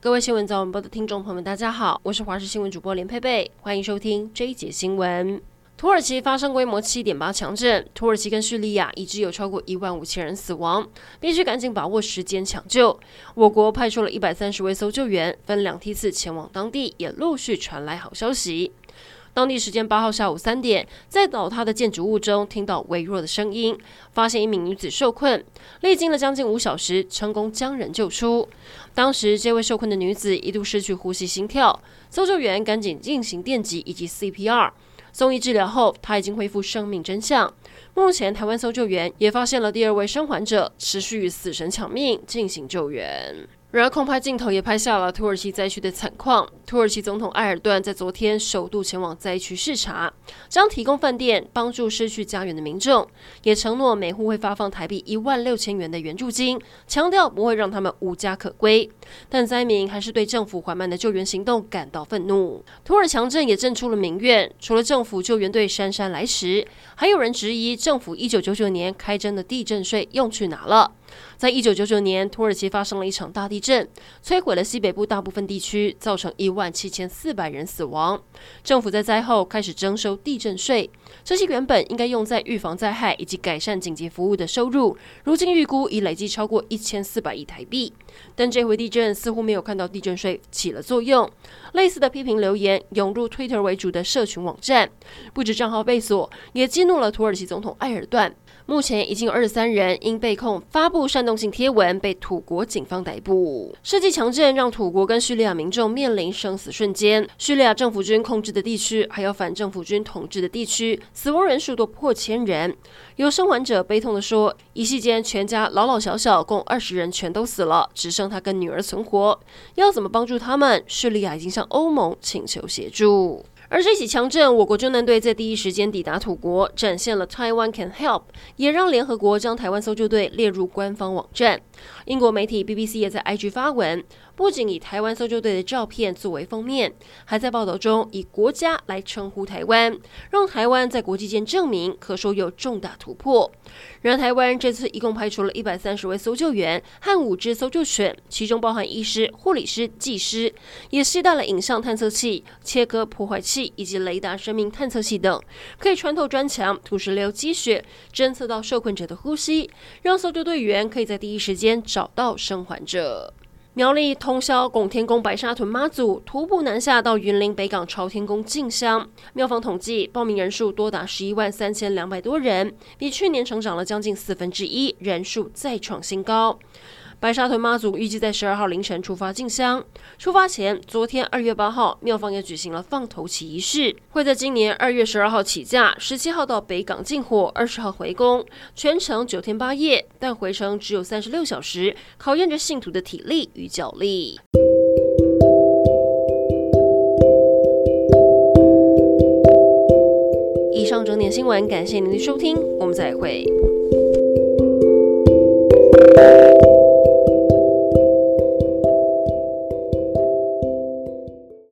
各位新闻早晚报的听众朋友们，大家好，我是华视新闻主播连佩佩，欢迎收听这一节新闻。土耳其发生规模七点八强震，土耳其跟叙利亚已知有超过一万五千人死亡，必须赶紧把握时间抢救。我国派出了一百三十位搜救员，分两梯次前往当地，也陆续传来好消息。当地时间八号下午三点，在倒塌的建筑物中听到微弱的声音，发现一名女子受困，历经了将近五小时，成功将人救出。当时这位受困的女子一度失去呼吸心跳，搜救员赶紧进行电击以及 CPR。送医治疗后，他已经恢复生命真相。目前，台湾搜救员也发现了第二位生还者，持续与死神抢命进行救援。然而，空拍镜头也拍下了土耳其灾区的惨况。土耳其总统埃尔段在昨天首度前往灾区视察，将提供饭店帮助失去家园的民众，也承诺每户会发放台币一万六千元的援助金，强调不会让他们无家可归。但灾民还是对政府缓慢的救援行动感到愤怒。土耳强震也震出了民怨，除了政府救援队姗姗来迟，还有人质疑政府一九九九年开征的地震税用去哪了。在一九九九年，土耳其发生了一场大地震，摧毁了西北部大部分地区，造成一万七千四百人死亡。政府在灾后开始征收地震税，这些原本应该用在预防灾害以及改善紧急服务的收入，如今预估已累计超过一千四百亿台币。但这回地震似乎没有看到地震税起了作用。类似的批评留言涌入 Twitter 为主的社群网站，不止账号被锁，也激怒了土耳其总统埃尔段。目前已经有二十三人因被控发布煽动性贴文被土国警方逮捕。设计强震让土国跟叙利亚民众面临生死瞬间。叙利亚政府军控制的地区，还有反政府军统治的地区，死亡人数都破千人。有生还者悲痛地说：“一夕间，全家老老小小共二十人全都死了，只剩他跟女儿存活。要怎么帮助他们？”叙利亚已经向欧盟请求协助。而这起强震，我国救难队在第一时间抵达土国，展现了 Taiwan Can Help，也让联合国将台湾搜救队列入官方网站。英国媒体 BBC 也在 IG 发文，不仅以台湾搜救队的照片作为封面，还在报道中以国家来称呼台湾，让台湾在国际间证明可说有重大突破。然而，台湾这次一共派出了一百三十位搜救员和五只搜救犬，其中包含医师、护理师、技师，也携带了影像探测器、切割破坏器以及雷达生命探测器等，可以穿透砖墙、土石流、积雪，侦测到受困者的呼吸，让搜救队员可以在第一时间。找到生还者。苗栗通霄拱天宫白沙屯妈祖徒步南下到云林北港朝天宫进香，庙方统计报名人数多达十一万三千两百多人，比去年成长了将近四分之一，人数再创新高。白沙屯妈祖预计在十二号凌晨出发进香。出发前，昨天二月八号，庙方也举行了放头旗仪式，会在今年二月十二号起驾，十七号到北港进火，二十号回宫，全程九天八夜，但回程只有三十六小时，考验着信徒的体力与脚力。以上整点新闻，感谢您的收听，我们再会。